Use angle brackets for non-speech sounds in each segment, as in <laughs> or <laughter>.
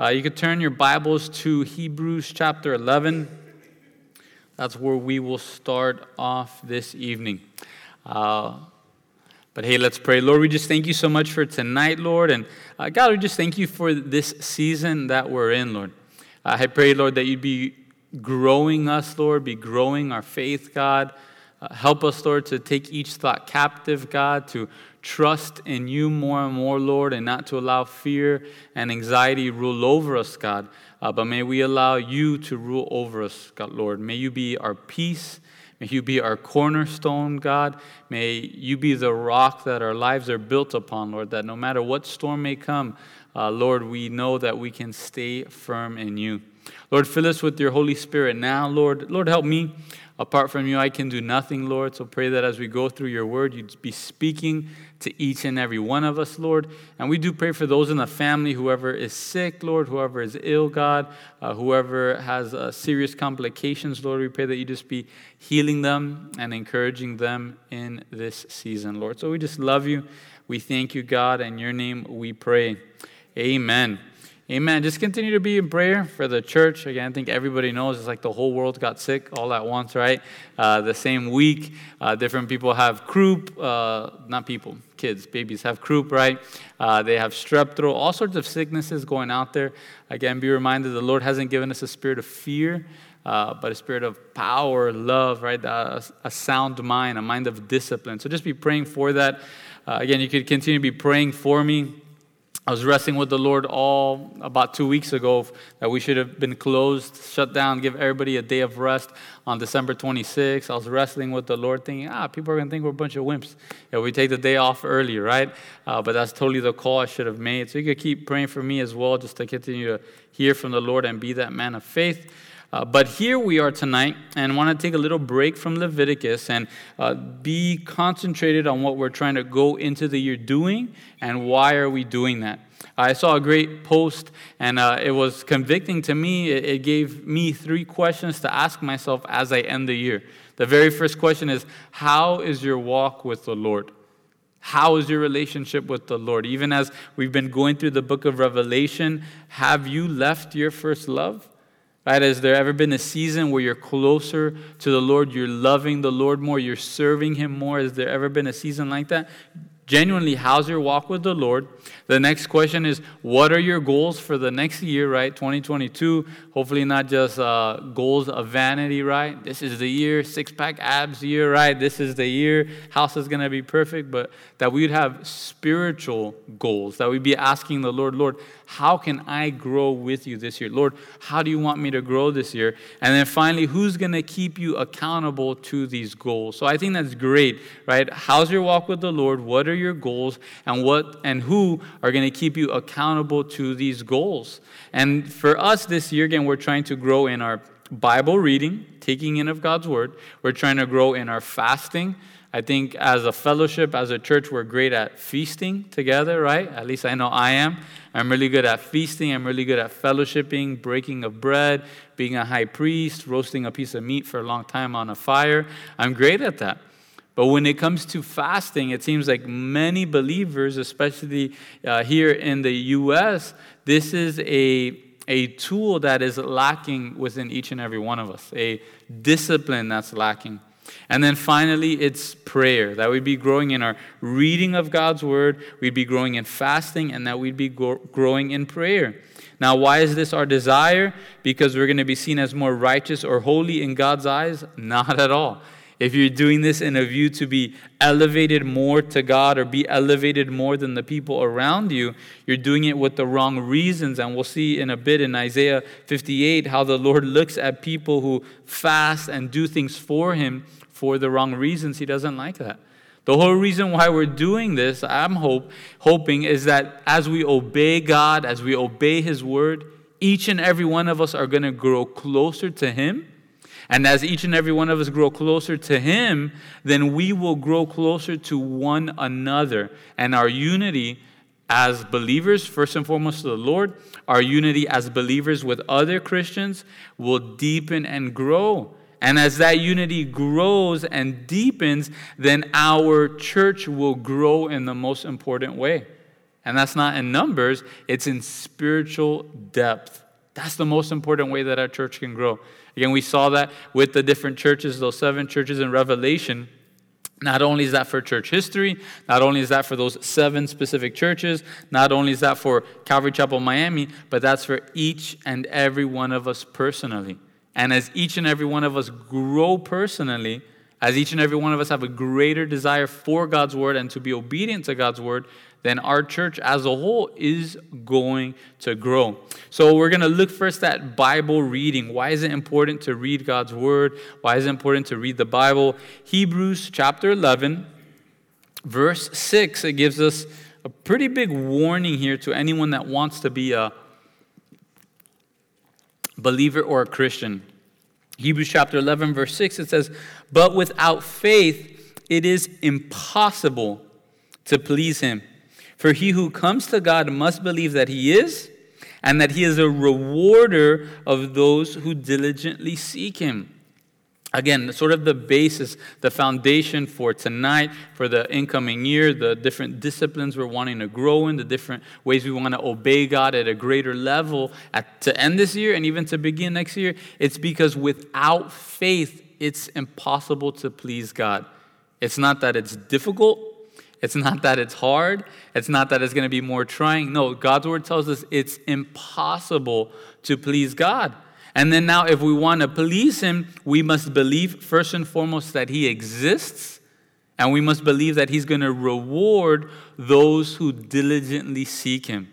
uh, you could turn your Bibles to Hebrews chapter 11. That's where we will start off this evening. Uh, but hey, let's pray. Lord, we just thank you so much for tonight, Lord. And uh, God, we just thank you for this season that we're in, Lord. Uh, I pray, Lord, that you'd be growing us, Lord, be growing our faith, God. Uh, help us, Lord, to take each thought captive, God, to trust in you more and more, Lord, and not to allow fear and anxiety rule over us, God. Uh, but may we allow you to rule over us, God, Lord. May you be our peace. May you be our cornerstone, God. May you be the rock that our lives are built upon, Lord, that no matter what storm may come, uh, Lord, we know that we can stay firm in you. Lord, fill us with your Holy Spirit now, Lord. Lord, help me. Apart from you, I can do nothing, Lord. So pray that as we go through your word, you'd be speaking to each and every one of us, Lord. And we do pray for those in the family, whoever is sick, Lord, whoever is ill, God, uh, whoever has uh, serious complications, Lord. We pray that you just be healing them and encouraging them in this season, Lord. So we just love you. We thank you, God. In your name we pray. Amen. Amen. Just continue to be in prayer for the church. Again, I think everybody knows it's like the whole world got sick all at once, right? Uh, the same week, uh, different people have croup, uh, not people, kids, babies have croup, right? Uh, they have strep throat, all sorts of sicknesses going out there. Again, be reminded the Lord hasn't given us a spirit of fear. Uh, but a spirit of power, love, right? A, sound mind, a mind of discipline. So just be praying for that. Uh, again, you could continue to be praying for me. I was wrestling with the Lord all about two weeks ago that we should have been closed, shut down, give everybody a day of rest on December 26th. I was wrestling with the Lord, thinking, ah, people are going to think we're a bunch of wimps if we take the day off early, right? Uh, but that's totally the call I should have made. So you could keep praying for me as well, just to continue to hear from the Lord and be that man of faith. Uh, but here we are tonight and want to take a little break from Leviticus and uh, be concentrated on what we're trying to go into the year doing and why are we doing that. I saw a great post and uh, it was convicting to me. It, it gave me three questions to ask myself as I end the year. The very first question is How is your walk with the Lord? How is your relationship with the Lord? Even as we've been going through the book of Revelation, have you left your first love? Right? Has there ever been a season where you're closer to the Lord, you're loving the Lord more, you're serving Him more? Has there ever been a season like that? genuinely how's your walk with the lord the next question is what are your goals for the next year right? 2022 hopefully not just uh, goals of vanity right? This is the year six-pack abs year right? This is the year house is going to be perfect but that we would have spiritual goals that we'd be asking the lord lord how can i grow with you this year? Lord how do you want me to grow this year? And then finally who's going to keep you accountable to these goals? So i think that's great right? How's your walk with the lord? What are your goals? And what and who are going to keep you accountable to these goals. And for us this year, again, we're trying to grow in our Bible reading, taking in of God's word. We're trying to grow in our fasting. I think as a fellowship, as a church, we're great at feasting together, right? At least I know I am. I'm really good at feasting. I'm really good at fellowshipping, breaking of bread, being a high priest, roasting a piece of meat for a long time on a fire. I'm great at that. But when it comes to fasting, it seems like many believers, especially uh, here in the U.S., this is a, a tool that is lacking within each and every one of us, a discipline that's lacking. And then finally, it's prayer, that we'd be growing in our reading of God's word, we'd be growing in fasting, and that we'd be growing in prayer. Now, why is this our desire? Because we're going to be seen as more righteous or holy in God's eyes? <laughs> Not at all if you're doing this in a view to be elevated more to God or be elevated more than the people around you, you're doing it with the wrong reasons. And we'll see in a bit in Isaiah 58 how the Lord looks at people who fast and do things for Him for the wrong reasons. He doesn't like that. The whole reason why we're doing this, I'm hope, hoping, is that as we obey God, as we obey His word, each and every one of us are going to grow closer to Him and as each and every one of us grow closer to Him, then we will grow closer to one another. And our unity as believers, first and foremost to the Lord, our unity as believers with other Christians will deepen and grow. And as that unity grows and deepens, then our church will grow in the most important way. And that's not in numbers, it's in spiritual depth. That's the most important way that our church can grow. Again, we saw that with the different churches, those seven churches in Revelation. Not only is that for church history, not only is that for those seven specific churches, not only is that for Calvary Chapel Miami, but that's for each and every one of us personally. And as each and every one of us grow personally, as each and every one of us have a greater desire for God's word and to be obedient to God's word, then our church as a whole is going to grow. So we're going to look first at Bible reading. Why is it important to read God's word? Why is it important to read the Bible? Hebrews chapter 11, verse 6, it gives us a pretty big warning here to anyone that wants to be a believer or a Christian. Hebrews chapter 11, verse 6, it says, But without faith, it is impossible to please him. For he who comes to God must believe that he is, and that he is a rewarder of those who diligently seek him. Again, sort of the basis, the foundation for tonight, for the incoming year, the different disciplines we're wanting to grow in, the different ways we want to obey God at a greater level at, to end this year and even to begin next year. It's because without faith, it's impossible to please God. It's not that it's difficult, it's not that it's hard, it's not that it's going to be more trying. No, God's word tells us it's impossible to please God. And then now, if we want to please Him, we must believe first and foremost that He exists, and we must believe that He's going to reward those who diligently seek Him.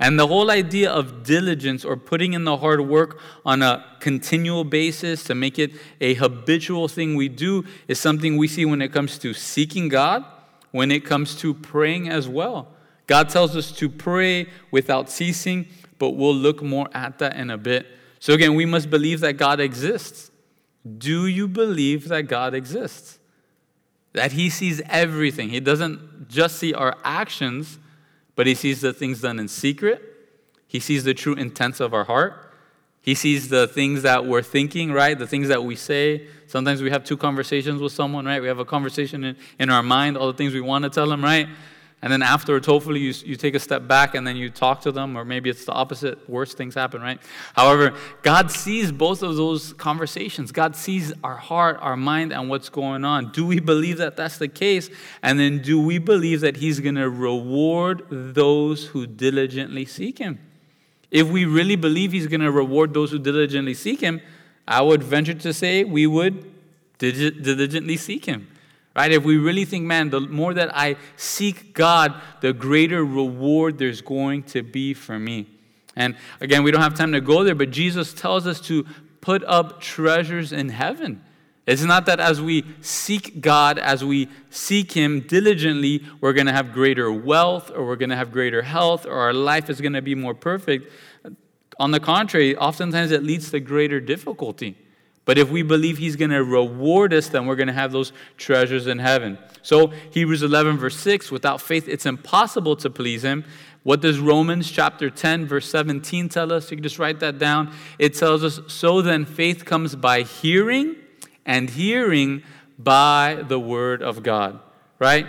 And the whole idea of diligence or putting in the hard work on a continual basis to make it a habitual thing we do is something we see when it comes to seeking God, when it comes to praying as well. God tells us to pray without ceasing, but we'll look more at that in a bit. So again, we must believe that God exists. Do you believe that God exists? That He sees everything. He doesn't just see our actions, but He sees the things done in secret. He sees the true intents of our heart. He sees the things that we're thinking, right? The things that we say. Sometimes we have two conversations with someone, right? We have a conversation in, in our mind, all the things we want to tell them, right? And then afterwards, hopefully, you, you take a step back and then you talk to them, or maybe it's the opposite. Worse things happen, right? However, God sees both of those conversations. God sees our heart, our mind, and what's going on. Do we believe that that's the case? And then do we believe that He's going to reward those who diligently seek Him? If we really believe He's going to reward those who diligently seek Him, I would venture to say we would diligently seek Him. Right? If we really think, man, the more that I seek God, the greater reward there's going to be for me. And again, we don't have time to go there, but Jesus tells us to put up treasures in heaven. It's not that as we seek God, as we seek Him diligently, we're going to have greater wealth or we're going to have greater health or our life is going to be more perfect. On the contrary, oftentimes it leads to greater difficulty. But if we believe he's going to reward us, then we're going to have those treasures in heaven. So, Hebrews 11, verse 6 without faith, it's impossible to please him. What does Romans chapter 10, verse 17 tell us? You can just write that down. It tells us, So then faith comes by hearing, and hearing by the word of God. Right?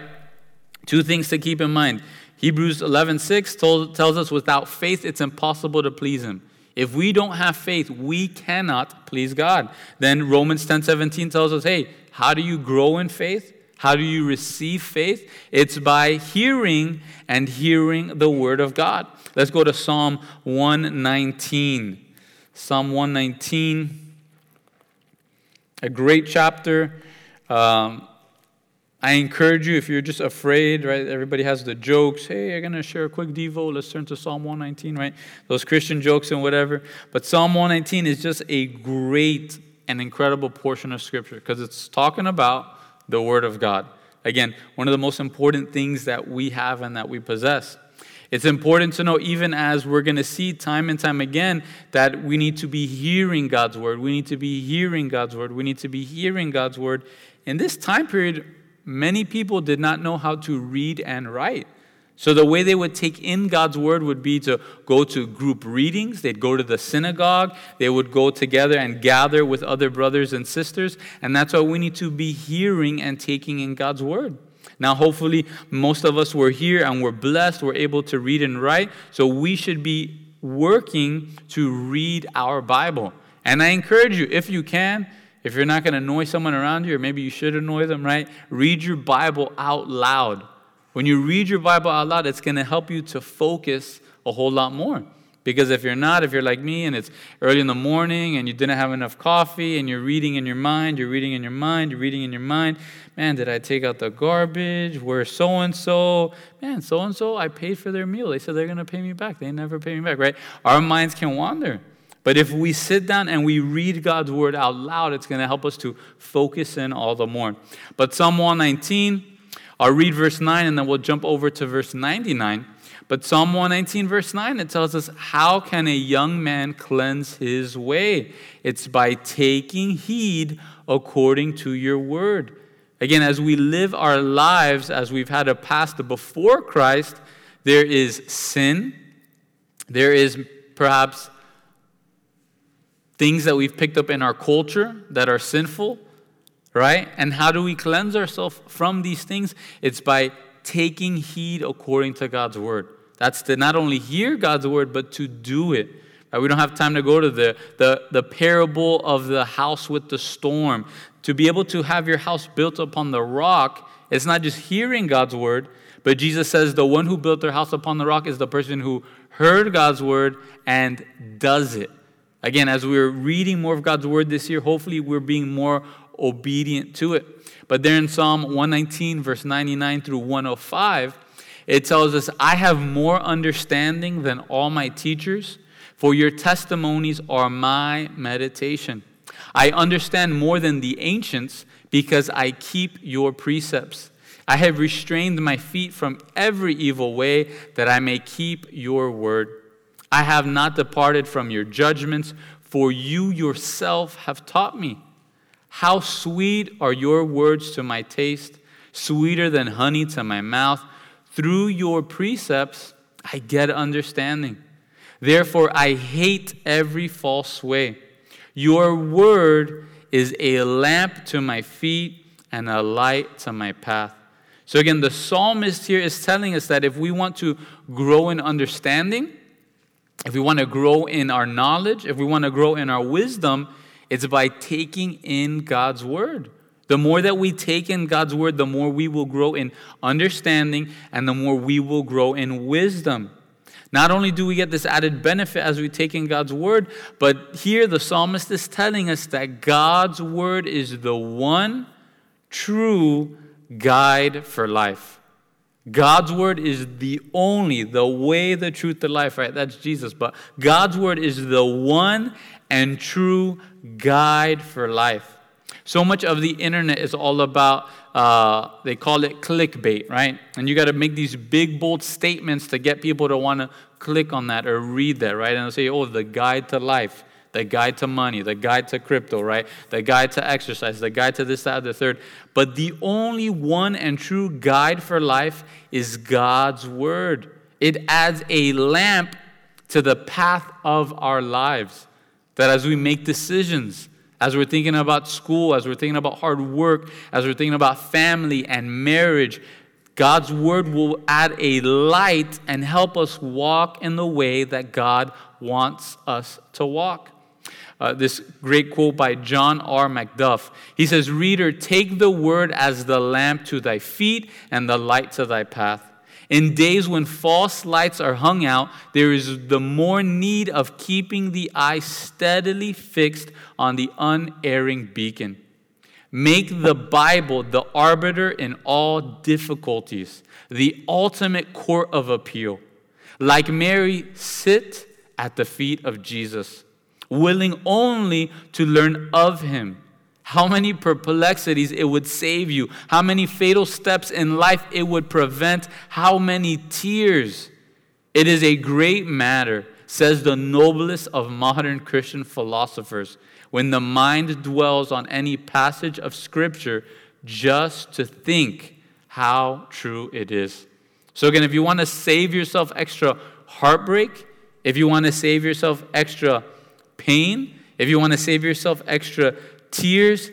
Two things to keep in mind. Hebrews 11, 6 told, tells us, Without faith, it's impossible to please him. If we don't have faith, we cannot please God. Then Romans 10 17 tells us, hey, how do you grow in faith? How do you receive faith? It's by hearing and hearing the word of God. Let's go to Psalm 119. Psalm 119, a great chapter. Um, I encourage you, if you're just afraid, right? Everybody has the jokes. Hey, I'm going to share a quick Devo. Let's turn to Psalm 119, right? Those Christian jokes and whatever. But Psalm 119 is just a great and incredible portion of Scripture because it's talking about the Word of God. Again, one of the most important things that we have and that we possess. It's important to know, even as we're going to see time and time again, that we need to be hearing God's word. We need to be hearing God's word. We need to be hearing God's word. In this time period, many people did not know how to read and write. So the way they would take in God's word would be to go to group readings, they'd go to the synagogue, they would go together and gather with other brothers and sisters, and that's why we need to be hearing and taking in God's word. Now, hopefully, most of us were here and we're blessed, we're able to read and write, so we should be working to read our Bible. And I encourage you, if you can, if you're not going to annoy someone around you, or maybe you should annoy them, right? Read your Bible out loud. When you read your Bible out loud, it's going to help you to focus a whole lot more. Because if you're not, if you're like me and it's early in the morning and you didn't have enough coffee and you're reading in your mind, you're reading in your mind, you're reading in your mind, man, did I take out the garbage? Where's so and so? Man, so and so, I paid for their meal. They said they're going to pay me back. They never pay me back, right? Our minds can wander. But if we sit down and we read God's word out loud, it's going to help us to focus in all the more. But Psalm 119, I'll read verse 9 and then we'll jump over to verse 99. But Psalm 119, verse 9, it tells us, How can a young man cleanse his way? It's by taking heed according to your word. Again, as we live our lives as we've had a past before Christ, there is sin, there is perhaps things that we've picked up in our culture that are sinful, right? And how do we cleanse ourselves from these things? It's by taking heed according to God's word. That's to not only hear God's word, but to do it. Right? We don't have time to go to the, the, the parable of the house with the storm. To be able to have your house built upon the rock, it's not just hearing God's word, but Jesus says the one who built their house upon the rock is the person who heard God's word and does it. Again, as we're reading more of God's word this year, hopefully we're being more obedient to it. But there in Psalm 119, verse 99 through 105, it tells us, I have more understanding than all my teachers, for your testimonies are my meditation. I understand more than the ancients because I keep your precepts. I have restrained my feet from every evil way that I may keep your word. I have not departed from your judgments, for you yourself have taught me. How sweet are your words to my taste, sweeter than honey to my mouth. Through your precepts, I get understanding. Therefore, I hate every false way. Your word is a lamp to my feet and a light to my path. So, again, the psalmist here is telling us that if we want to grow in understanding, if we want to grow in our knowledge, if we want to grow in our wisdom, it's by taking in God's word. The more that we take in God's word, the more we will grow in understanding and the more we will grow in wisdom. Not only do we get this added benefit as we take in God's word, but here the psalmist is telling us that God's word is the one true guide for life. God's word is the only, the way, the truth, the life, right? That's Jesus. But God's word is the one and true guide for life. So much of the internet is all about, uh, they call it clickbait, right? And you got to make these big, bold statements to get people to want to click on that or read that, right? And say, oh, the guide to life the guide to money, the guide to crypto, right? The guide to exercise, the guide to this, that, the third. But the only one and true guide for life is God's word. It adds a lamp to the path of our lives. That as we make decisions, as we're thinking about school, as we're thinking about hard work, as we're thinking about family and marriage, God's word will add a light and help us walk in the way that God wants us to walk uh, this great quote by John R. Macduff. He says, Reader, take the word as the lamp to thy feet and the light to thy path. In days when false lights are hung out, there is the more need of keeping the eye steadily fixed on the unerring beacon. Make the Bible the arbiter in all difficulties, the ultimate court of appeal. Like Mary, sit at the feet of Jesus willing only to learn of him. How many perplexities it would save you, how many fatal steps in life it would prevent, how many tears. It is a great matter, says the noblest of modern Christian philosophers, when the mind dwells on any passage of Scripture just to think how true it is. So, again, if you want to save yourself extra heartbreak, if you want to save yourself extra pain, if you want to save yourself extra tears,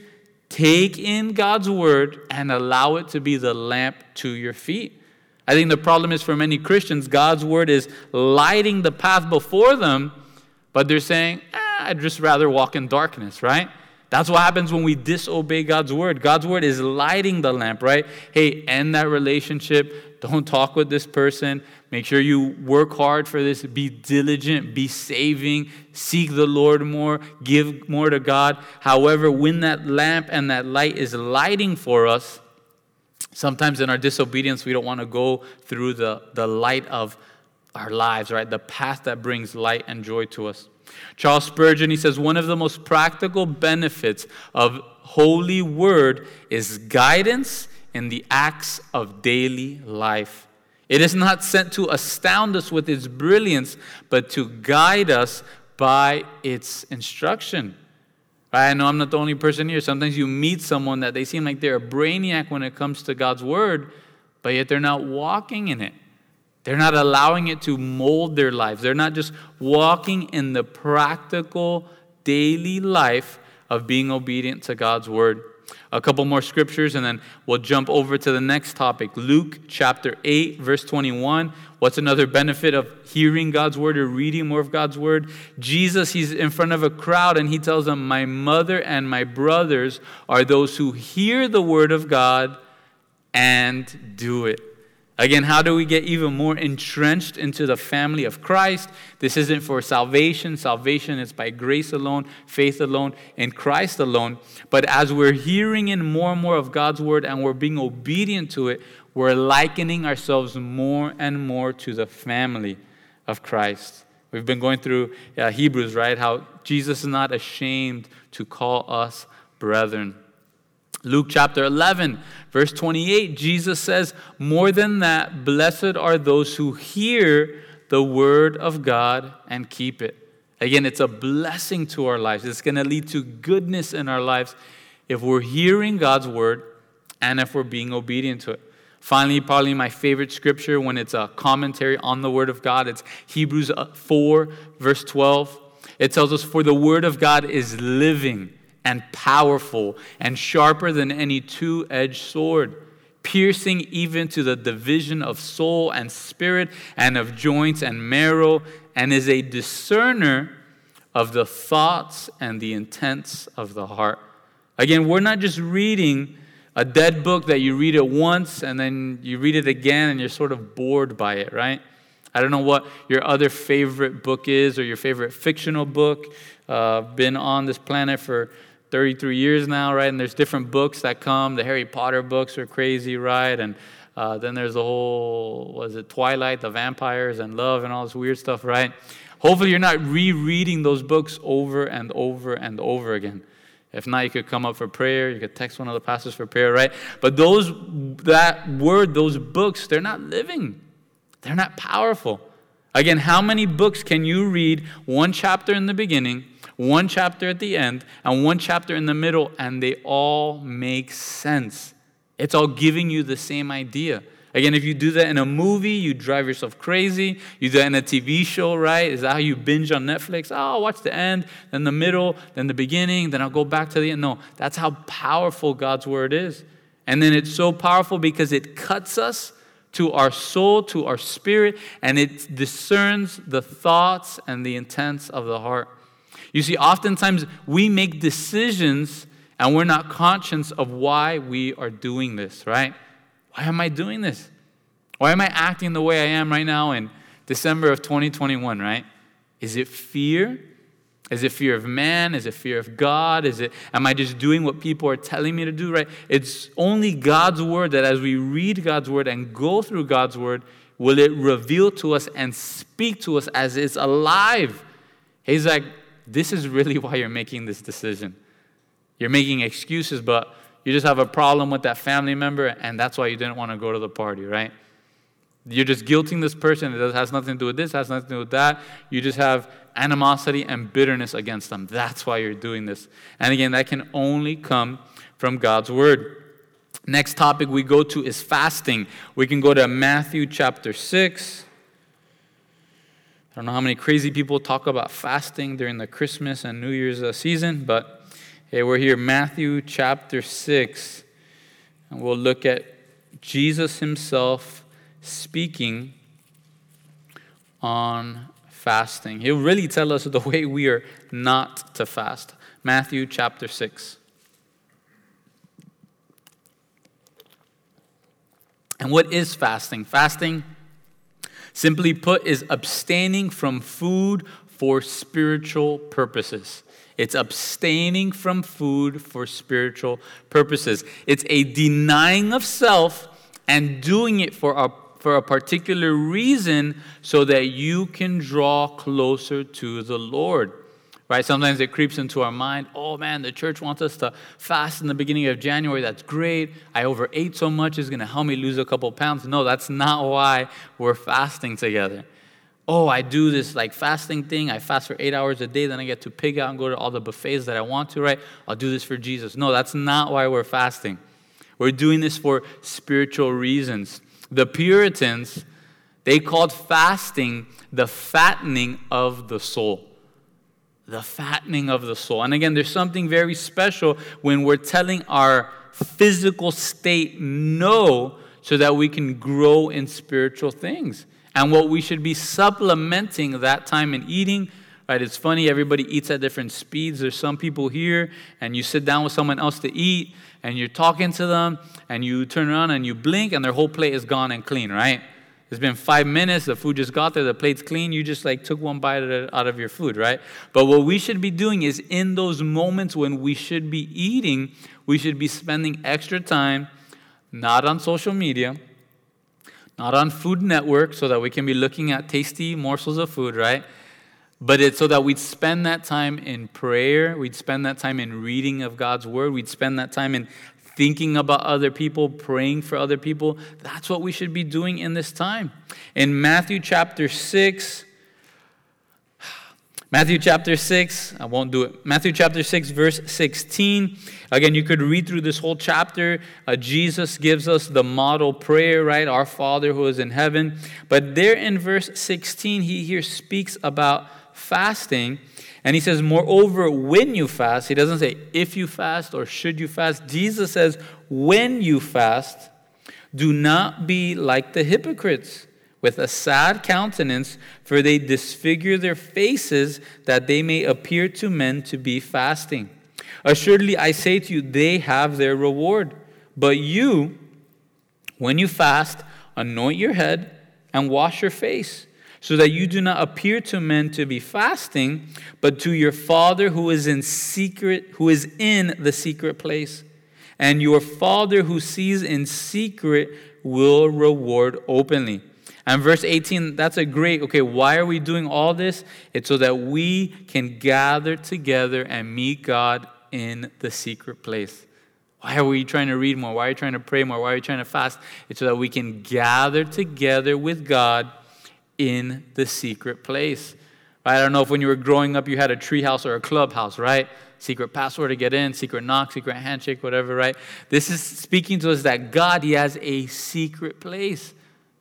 Take in God's word and allow it to be the lamp to your feet. I think the problem is for many Christians, God's word is lighting the path before them, but they're saying, eh, I'd just rather walk in darkness, right? That's what happens when we disobey God's word. God's word is lighting the lamp, right? Hey, end that relationship. Don't talk with this person. Make sure you work hard for this. Be diligent. Be saving. Seek the Lord more. Give more to God. However, when that lamp and that light is lighting for us, Sometimes in our disobedience, we don't want to go through the, the light of our lives, right? The path that brings light and joy to us. Charles Spurgeon, he says, one of the most practical benefits of Holy Word is guidance in the acts of daily life. It is not sent to astound us with its brilliance, but to guide us by its instruction. I know I'm not the only person here. Sometimes you meet someone that they seem like they're a brainiac when it comes to God's word, but yet they're not walking in it. They're not allowing it to mold their lives. They're not just walking in the practical daily life of being obedient to God's word. A couple more scriptures and then we'll jump over to the next topic. Luke chapter 8, verse 21. What's another benefit of hearing God's word or reading more of God's word? Jesus, he's in front of a crowd and he tells them, My mother and my brothers are those who hear the word of God and do it. Again, how do we get even more entrenched into the family of Christ? This isn't for salvation. Salvation is by grace alone, faith alone, in Christ alone. But as we're hearing in more and more of God's word and we're being obedient to it, we're likening ourselves more and more to the family of Christ. We've been going through uh, Hebrews, right? How Jesus is not ashamed to call us brethren. Luke chapter 11, verse 28, Jesus says, More than that, blessed are those who hear the word of God and keep it. Again, it's a blessing to our lives. It's going to lead to goodness in our lives if we're hearing God's word and if we're being obedient to it. Finally, probably my favorite scripture when it's a commentary on the Word of God, it's Hebrews uh, 4, verse 12. It tells us, For the Word of God is living and powerful and sharper than any two edged sword, piercing even to the division of soul and spirit and of joints and marrow, and is a discerner of the thoughts and the intents of the heart. Again, we're not just reading a dead book that you read it once and then you read it again and you're sort of bored by it, right? I don't know what your other favorite book is or your favorite fictional book. Uh, been on this planet for 33 years now, right? And there's different books that come. The Harry Potter books are crazy, right? And uh, then there's the whole, was it Twilight, the vampires and love and all this weird stuff, right? Hopefully, you're not rereading those books over and over and over again. If not, you could come up for prayer. You could text one of the pastors for prayer, right? But those, that word, those books, they're not living. They're not powerful. Again, how many books can you read one chapter in the beginning, one chapter at the end, and one chapter in the middle, and they all make sense? It's all giving you the same idea. Again, if you do that in a movie, you drive yourself crazy. You do that in a TV show, right? Is that how you binge on Netflix? Oh, I'll watch the end, then the middle, then the beginning, then I'll go back to the end. No, that's how powerful God's word is. And then it's so powerful because it cuts us to our soul, to our spirit, and it discerns the thoughts and the intents of the heart. You see, oftentimes we make decisions and we're not conscious of why we are doing this, right? Why am I doing this? Why am I acting the way I am right now in December of 2021, right? Is it fear? Is it fear of man? Is it fear of God? Is it am I just doing what people are telling me to do, right? It's only God's word that as we read God's word and go through God's word, will it reveal to us and speak to us as it's alive. He's like, this is really <laughs> why you're making this decision. You're making excuses, but you just have a problem with that family member, and that's why you didn't want to go to the party, right? You're just guilting this person. It has nothing to do with this, has nothing to do with that. You just have animosity and bitterness against them. That's why you're doing this. And again, that can only come from God's word. Next topic we go to is fasting. We can go to Matthew chapter 6. I don't know how many crazy people talk about fasting during the Christmas and New Year's uh, season, but hey, we're here, Matthew chapter 6, and we'll look at Jesus himself speaking on fasting. He'll really tell us the way we are not to fast. Matthew chapter 6. And what is fasting? Fasting, simply put, is abstaining from food for spiritual purposes. It's abstaining from food for spiritual purposes. It's a denying of self and doing it for a, for a particular reason so that you can draw closer to the Lord. Right? Sometimes it creeps into our mind, oh man, the church wants us to fast in the beginning of January. That's great. I overate so much, it's going to help me lose a couple pounds. No, that's not why we're fasting together oh, I do this like fasting thing. I fast for eight hours a day, then I get to pig out and go to all the buffets that I want to, right? I'll do this for Jesus. No, that's not why we're fasting. We're doing this for spiritual reasons. The Puritans, they called fasting the fattening of the soul. The fattening of the soul. And again, there's something very special when we're telling our physical state no so that we can grow in spiritual things and what we should be supplementing that time in eating right it's funny everybody eats at different speeds there's some people here and you sit down with someone else to eat and you're talking to them and you turn around and you blink and their whole plate is gone and clean right it's been five minutes the food just got there the plate's clean you just like took one bite out of your food right but what we should be doing is in those moments when we should be eating we should be spending extra time not on social media not on Food Network so that we can be looking at tasty morsels of food, right? But it's so that we'd spend that time in prayer, we'd spend that time in reading of God's word, we'd spend that time in thinking about other people, praying for other people. That's what we should be doing in this time. In Matthew chapter 6, Matthew chapter 6, I won't do it. Matthew chapter 6, verse 16. Again, you could read through this whole chapter. Uh, Jesus gives us the model prayer, right? Our Father who is in heaven. But there in verse 16, he here speaks about fasting. And he says, Moreover, when you fast, he doesn't say if you fast or should you fast. Jesus says, When you fast, do not be like the hypocrites with a sad countenance, for they disfigure their faces that they may appear to men to be fasting. Assuredly, I say to you, they have their reward. But you, when you fast, anoint your head and wash your face, so that you do not appear to men to be fasting, but to your Father who is in secret, who is in the secret place. And your Father who sees in secret will reward openly. And verse 18, that's a great, okay, why are we doing all this? It's so that we can gather together and meet God in the secret place. Why are we trying to read more? Why are you trying to pray more? Why are you trying to fast? It's so that we can gather together with God in the secret place. Right? I don't know if when you were growing up you had a treehouse or a clubhouse, right? Secret password to get in, secret knock, secret handshake, whatever, right? This is speaking to us that God, He has a secret place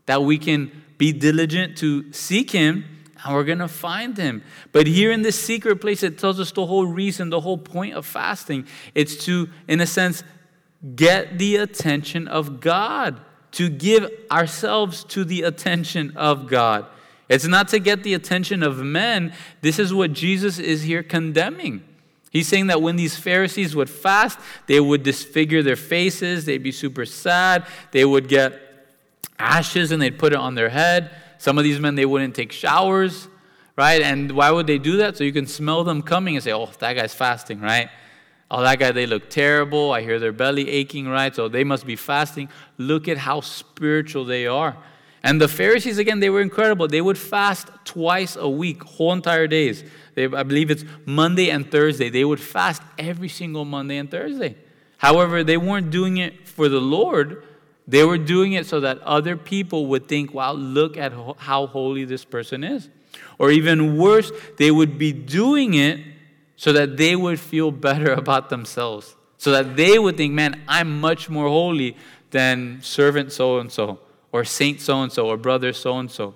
that we can be diligent to seek Him and we're going to find Him. But here in this secret place, it tells us the whole reason, the whole point of fasting. It's to, in a sense, get the attention of God, to give ourselves to the attention of God. It's not to get the attention of men. This is what Jesus is here condemning. He's saying that when these Pharisees would fast, they would disfigure their faces, they'd be super sad, they would get ashes and they'd put it on their head. Some of these men, they wouldn't take showers, right? And why would they do that? So you can smell them coming and say, oh, that guy's fasting, right? Oh, that guy, they look terrible. I hear their belly aching, right? So they must be fasting. Look at how spiritual they are. And the Pharisees, again, they were incredible. They would fast twice a week, whole entire days. They, I believe it's Monday and Thursday. They would fast every single Monday and Thursday. However, they weren't doing it for the Lord, they were doing it so that other people would think, wow, look at how holy this person is. Or even worse, they would be doing it so that they would feel better <laughs> about themselves. So that they would think, man, I'm much more holy than servant so and so, or saint so and so, or brother so and so.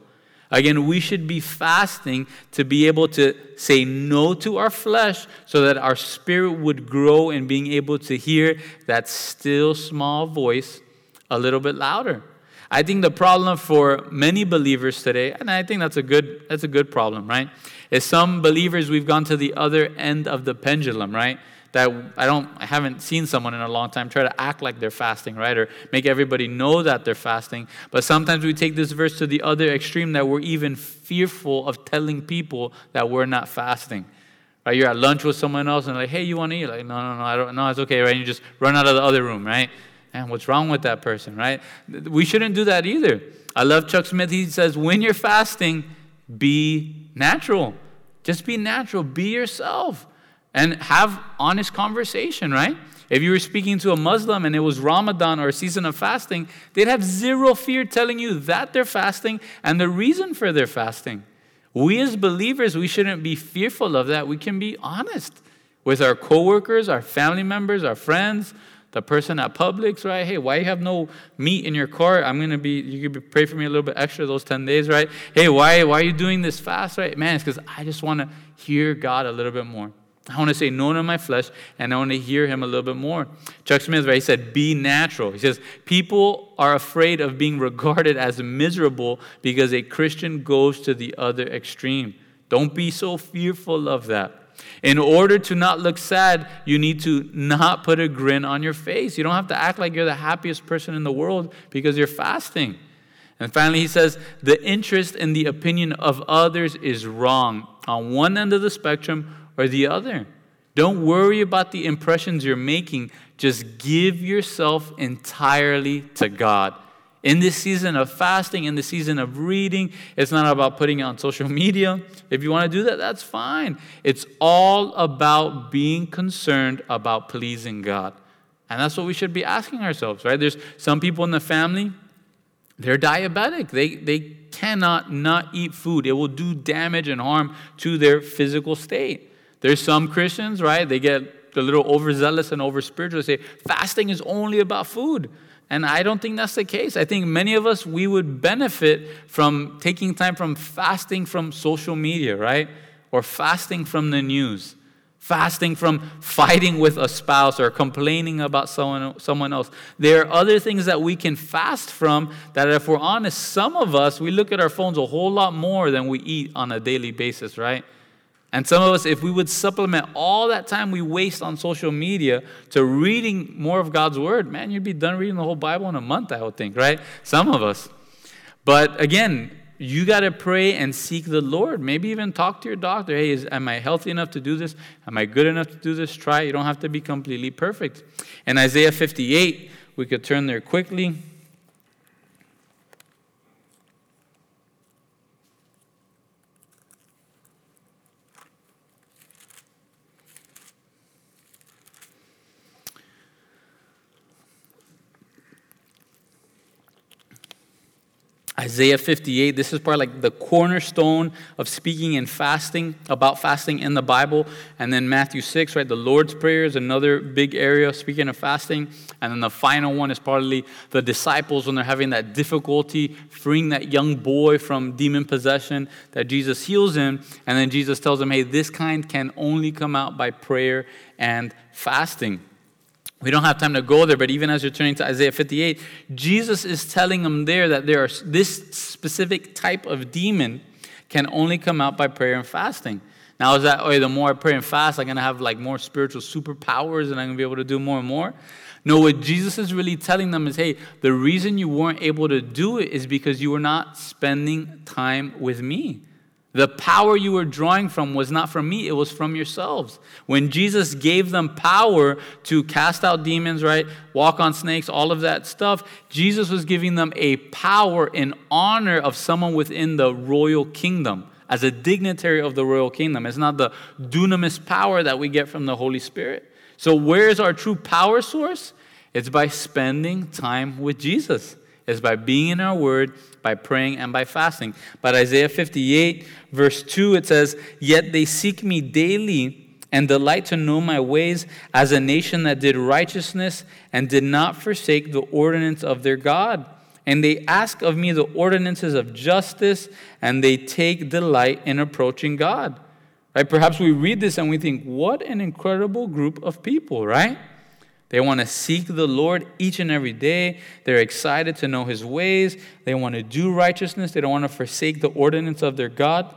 Again, we should be fasting to be able to say no to our flesh so that our spirit would grow in being able to hear that still small voice a little bit louder. I think the problem for many believers today, and I think that's a good that's a good problem, right? Is some believers we've gone to the other end of the pendulum, right? That I don't I haven't seen someone in a long time try to act like they're fasting, right? Or make everybody know that they're fasting. But sometimes we take this verse to the other extreme that we're even fearful of telling people that we're not fasting. Right? You're at lunch with someone else and like, hey, you want to eat? Like, no, no, no, I don't no, it's okay, right? And you just run out of the other room, right? Man, what's wrong with that person, right? We shouldn't do that either. I love Chuck Smith. He says, when you're fasting, be natural. Just be natural. Be yourself and have honest conversation, right? If you were speaking to a Muslim and it was Ramadan or a season of fasting, they'd have zero fear telling you that they're fasting and the reason for their fasting. We as believers, we shouldn't be fearful of that. We can be honest with our coworkers, our family members, our friends, the person at Publix, right? Hey, why you have no meat in your car? I'm gonna be. You could pray for me a little bit extra those ten days, right? Hey, why why are you doing this fast, right? Man, it's because I just want to hear God a little bit more. I want to say no to my flesh, and I want to hear Him a little bit more. Chuck Smith, right? He said, "Be natural." He says people are afraid of being <laughs> regarded as miserable because a Christian goes to the other extreme. Don't be so fearful of that. In order to not look sad, you need to not put a grin on your face. You don't have to act like you're the happiest person in the world because you're fasting. And finally, he says, the interest in the opinion of others is wrong on one end of the spectrum or the other. Don't worry about the impressions you're making. Just give yourself entirely to God. In this season of fasting, in the season of reading, it's not about putting it on social media. If you want to do that, that's fine. It's all about being concerned about pleasing God. And that's what we should be asking ourselves, right? There's some people in the family, they're diabetic. They, they cannot not eat food. It will do damage and harm to their physical state. There's some Christians, right? They get a little overzealous and over spiritual. They say fasting is only about food. And I don't think that's the case. I think many of us, we would benefit from taking time from fasting from social media, right? Or fasting from the news, fasting from fighting with a spouse or complaining about someone, someone else. There are other things that we can fast from that, if we're honest, some of us, we look at our phones a whole lot more than we eat on a daily basis, right? And some of us, if we would supplement all that time we waste on social media to reading more of God's Word, man, you'd be done reading the whole Bible in a month, I would think, right? Some of us. But again, you got to pray and seek the Lord. Maybe even talk to your doctor. Hey, is, am I healthy enough to do this? Am I good enough to do this? Try. You don't have to be completely perfect. In Isaiah 58, we could turn there quickly. Isaiah 58, this is probably like the cornerstone of speaking and fasting, about fasting in the Bible. And then Matthew 6, right? The Lord's Prayer is another big area speaking of fasting. And then the final one is probably the disciples when they're having that difficulty freeing that young boy from demon possession, that Jesus heals him. And then Jesus tells them, hey, this kind can only come out by prayer and fasting. We don't have time to go there, but even as you're turning to Isaiah 58, Jesus is telling them there that there are this specific type of demon can only come out by prayer and fasting. Now, is that, oh, the more I pray and fast, I'm going to have like more spiritual superpowers and I'm going to be able to do more and more? No, what Jesus is really telling them is hey, the reason you weren't able to do it is because you were not spending time with me. The power you were drawing from was not from me, it was from yourselves. When Jesus gave them power to cast out demons, right? Walk on snakes, all of that stuff, Jesus was giving them a power in honor of someone within the royal kingdom as a dignitary of the royal kingdom. It's not the dunamis power that we get from the Holy Spirit. So, where is our true power source? It's by spending time with Jesus is by being in our word, by praying, and by fasting. But Isaiah 58, verse 2, it says, Yet they seek me daily and delight to know my ways as a nation that did righteousness and did not forsake the ordinance of their God. and they ask of me the ordinances of justice, and they take delight in approaching God. Right? Perhaps we read this and we think, what an incredible group of people, right? They want to seek the Lord each and every day. They're excited to know his ways. They want to do righteousness. They don't want to forsake the ordinance of their God.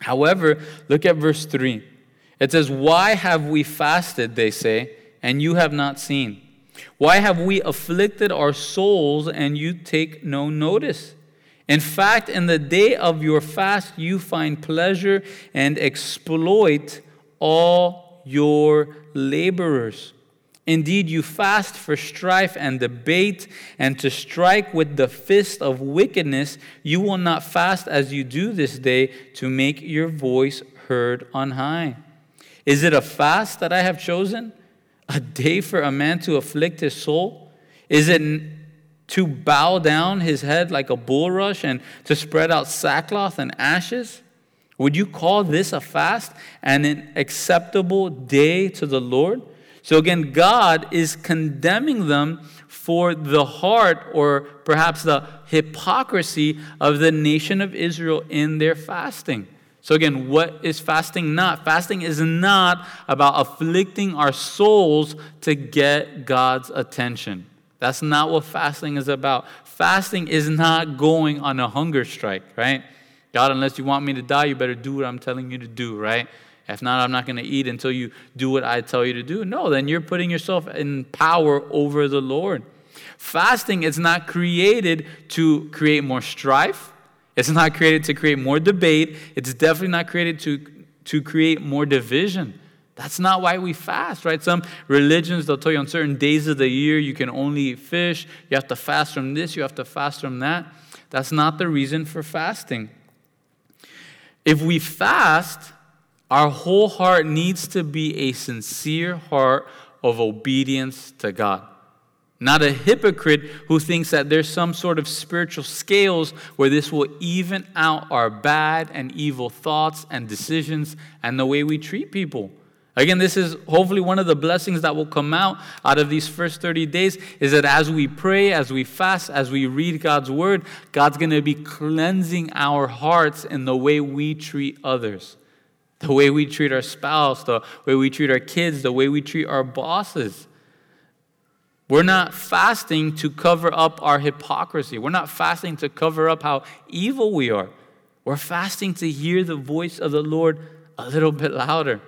However, look at verse 3. It says, Why have we fasted, they say, and you have not seen? Why have we afflicted our souls and you take no notice? In fact, in the day of your fast, you find pleasure and exploit all your laborers. Indeed, you fast for strife and debate, and to strike with the fist of wickedness. You will not fast as you do this day to make your voice heard on high. Is it a fast that I have chosen? A day for a man to afflict his soul? Is it to bow down his head like a bulrush and to spread out sackcloth and ashes? Would you call this a fast and an acceptable day to the Lord? So again, God is condemning them for the heart or perhaps the hypocrisy of the nation of Israel in their fasting. So, again, what is fasting not? Fasting is not about afflicting our souls to get God's attention. That's not what fasting is about. Fasting is not going on a hunger strike, right? God, unless you want me to die, you better do what I'm telling you to do, right? If not, I'm not going to eat until you do what I tell you to do. No, then you're putting yourself in power over the Lord. Fasting is not created to create more strife. It's not created to create more debate. It's definitely not created to, to create more division. That's not why we fast, right? Some religions, they'll tell you on certain days of the year you can only eat fish. You have to fast from this, you have to fast from that. That's not the reason for fasting. If we fast, our whole heart needs to be a sincere heart of obedience to God. Not a hypocrite who thinks that there's some sort of spiritual scales where this will even out our bad and evil thoughts and decisions and the way we treat people. Again, this is hopefully one of the blessings that will come out out of these first 30 days is that as we pray, as we fast, as we read God's word, God's going to be cleansing our hearts in the way we treat others the way we treat our spouse, the way we treat our kids, the way we treat our bosses. We're not fasting to cover up our hypocrisy. We're not fasting to cover up how evil we are. We're fasting to hear the voice of the Lord a little bit louder.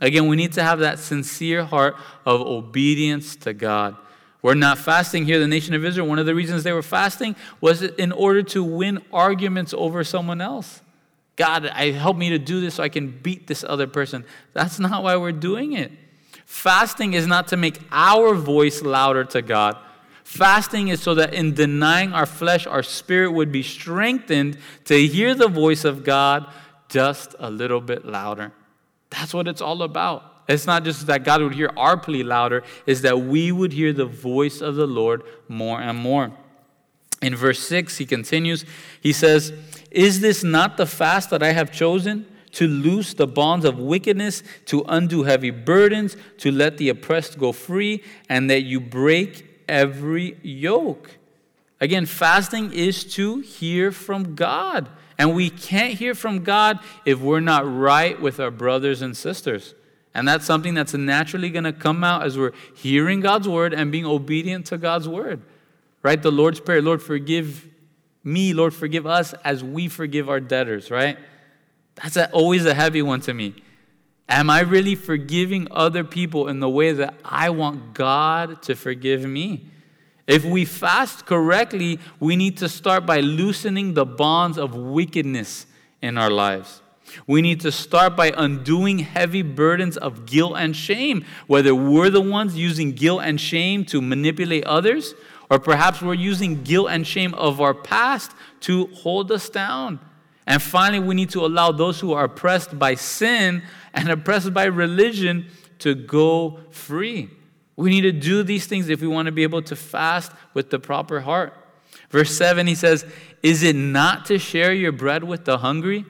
Again, we need to have that sincere heart of obedience to God. We're not fasting here, the nation of Israel. One of the reasons they were fasting was in order to win arguments over someone else. God, I help me to do this so I can beat this other person. That's not why we're doing it. Fasting is not to make our voice louder to God. Fasting is so that in denying our flesh, our spirit would be strengthened to hear the voice of God just a little bit louder. That's what it's all about. It's not just that God would hear our plea louder, it's that we would hear the voice of the Lord more and more. In verse 6, he continues, he says, Is this not the fast that I have chosen? To loose the bonds of wickedness, to undo heavy burdens, to let the oppressed go free, and that you break every yoke. Again, fasting is to hear from God. And we can't hear from God if we're not right with our brothers and sisters. And that's something that's naturally going to come out as we're hearing God's word and being obedient to God's word right? The Lord's Prayer, Lord, forgive me, Lord, forgive us as we forgive our debtors, right? That's a, always a heavy one to me. Am I really forgiving other people in the way that I want God to forgive me? If we fast correctly, we need to start by loosening the bonds of wickedness in our lives. We need to start by undoing heavy burdens of guilt and shame, whether we're the ones using guilt and shame to manipulate others or perhaps we're using guilt and shame of our past to hold us down. And finally, we need to allow those who are oppressed by sin and oppressed by religion to go free. We need to do these things if we want to be able to fast with the proper heart. Verse 7, he says, Is it not to share your bread with the hungry,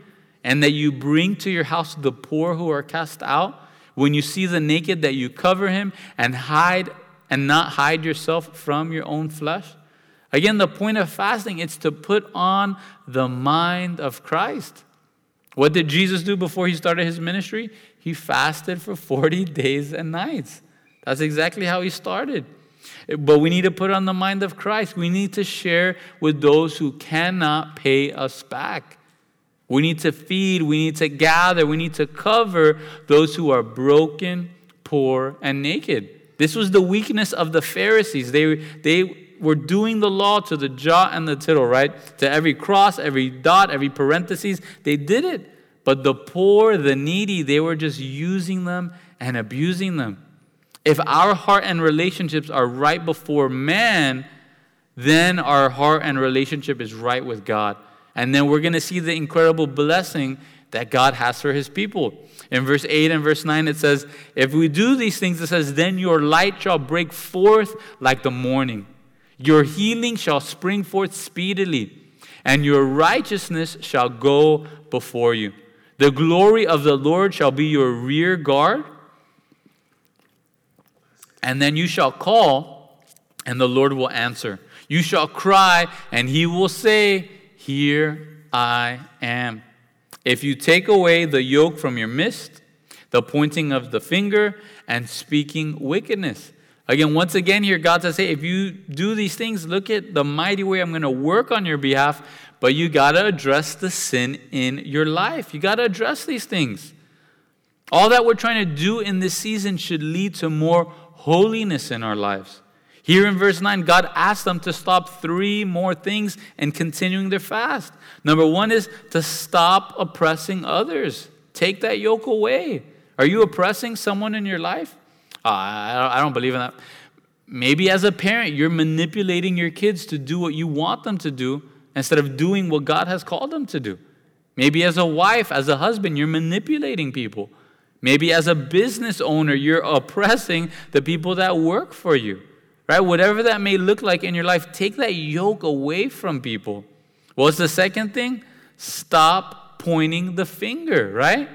and that you bring to your house the poor who are cast out? When you see the naked, that you cover him and hide and not hide yourself from your own flesh? Again, the point of fasting is to put on the mind of Christ. What did Jesus do before he started his ministry? He fasted for 40 days and nights. That's exactly how he started. But we need to put on the mind of Christ. We need to share with those who cannot pay us back. We need to feed, we need to gather, we need to cover those who are broken, poor, and naked. This was the weakness of the Pharisees. They, they were doing the law to the jot and the tittle, right? To every cross, every dot, every parenthesis. They did it. But the poor, the needy, they were just using them and abusing them. If our heart and relationships are right before man, then our heart and relationship is right with God. And then we're going to see the incredible blessing that God has for his people. In verse 8 and verse 9, it says, If we do these things, it says, then your light shall break forth like the morning. Your healing shall spring forth speedily, and your righteousness shall go before you. The glory of the Lord shall be your rear guard. And then you shall call, and the Lord will answer. You shall cry, and he will say, Here I am. If you take away the yoke from your midst, the pointing of the finger, and speaking wickedness. Again, once again, here God says, Hey, if you do these things, look at the mighty way I'm going to work on your behalf, but you got to address the sin in your life. You got to address these things. All that we're trying to do in this season should lead to more holiness in our lives. Here in verse 9, God asked them to stop three more things and continuing their fast. Number one is to stop oppressing others, take that yoke away. Are you oppressing someone in your life? Uh, I don't believe in that. Maybe as a parent, you're manipulating your kids to do what you want them to do instead of doing what God has called them to do. Maybe as a wife, as a husband, you're manipulating people. Maybe as a business owner, you're oppressing the people that work for you, right? Whatever that may look like in your life, take that yoke away from people. What's the second thing? Stop pointing the finger, right?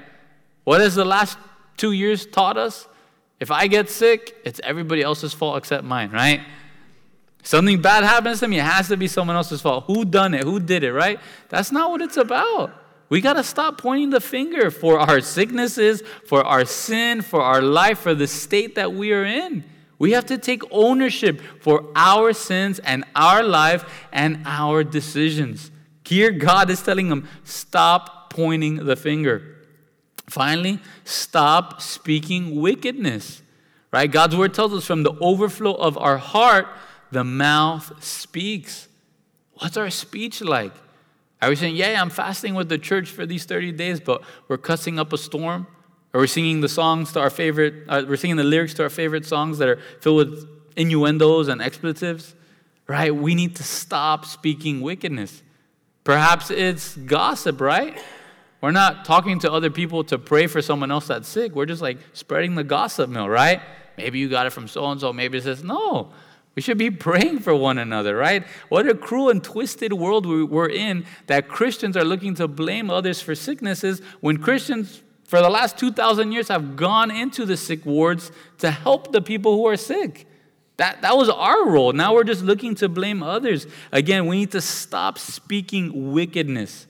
What has the last two years taught us? If I get sick, it's everybody else's fault except mine, right? Something bad happens to me, it has to be someone else's fault. Who done it? Who did it, right? That's not what it's about. We got to stop pointing the finger for our sicknesses, for our sin, for our life, for the state that we are in. We have to take ownership for our sins and our life and our decisions. Here, God is telling them, stop pointing the finger. Finally, stop speaking wickedness. Right? God's word tells us from the overflow of our heart, the mouth speaks. What's our speech like? Are we saying, yeah, I'm fasting with the church for these 30 days, but we're cussing up a storm? Or we're singing the songs to our favorite, uh, we're singing the lyrics to our favorite songs that are filled with innuendos and expletives? Right? We need to stop speaking wickedness. Perhaps it's gossip, right? We're not talking to other people to pray for someone else that's sick. We're just like spreading the gossip mill, right? Maybe you got it from so and so. Maybe it says, no, we should be praying for one another, right? What a cruel and twisted world we're in that Christians are looking to blame others for sicknesses when Christians, for the last 2,000 years, have gone into the sick wards to help the people who are sick. That, that was our role. Now we're just looking to blame others. Again, we need to stop speaking wickedness.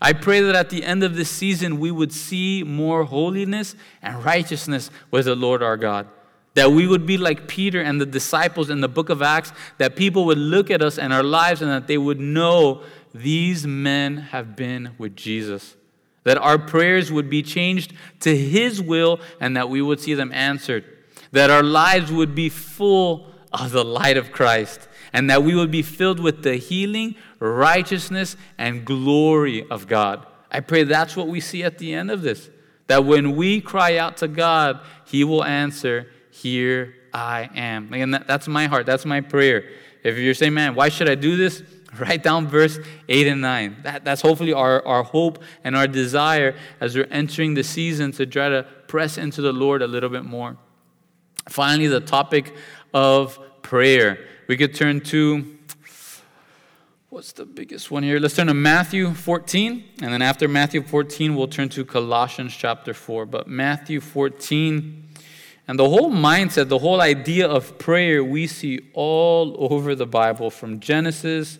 I pray that at the end of this season, we would see more holiness and righteousness with the Lord our God. That we would be like Peter and the disciples in the book of Acts, that people would look at us and our lives and that they would know these men have been with Jesus. That our prayers would be changed to His will and that we would see them answered. That our lives would be full of the light of Christ and that we would be filled with the healing, righteousness, and glory of God. I pray that's what we see at the end of this. That when we cry out to God, He will answer here I am. Again, that's my heart. That's my prayer. If you're saying, man, why should I do this? <laughs> Write down verse 8 and 9. That, that's hopefully our, our hope and our desire as we're entering the season to try to press into the Lord a little bit more. Finally, the topic of prayer. We could turn to what's the biggest one here? Let's turn to Matthew 14. And then after Matthew 14, we'll turn to Colossians chapter 4. But Matthew 14 And the whole mindset, the whole idea of prayer, we see all over the Bible from Genesis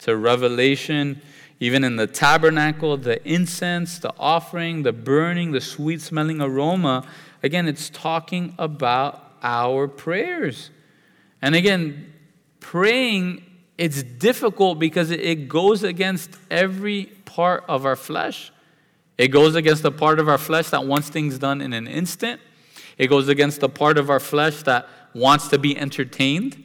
to Revelation, even in the tabernacle, the incense, the offering, the burning, the sweet smelling aroma. Again, it's talking about our prayers. And again, praying, it's difficult because it goes against every part of our flesh. It goes against the part of our flesh that wants things done in an instant. It goes against the part of our flesh that wants to be entertained.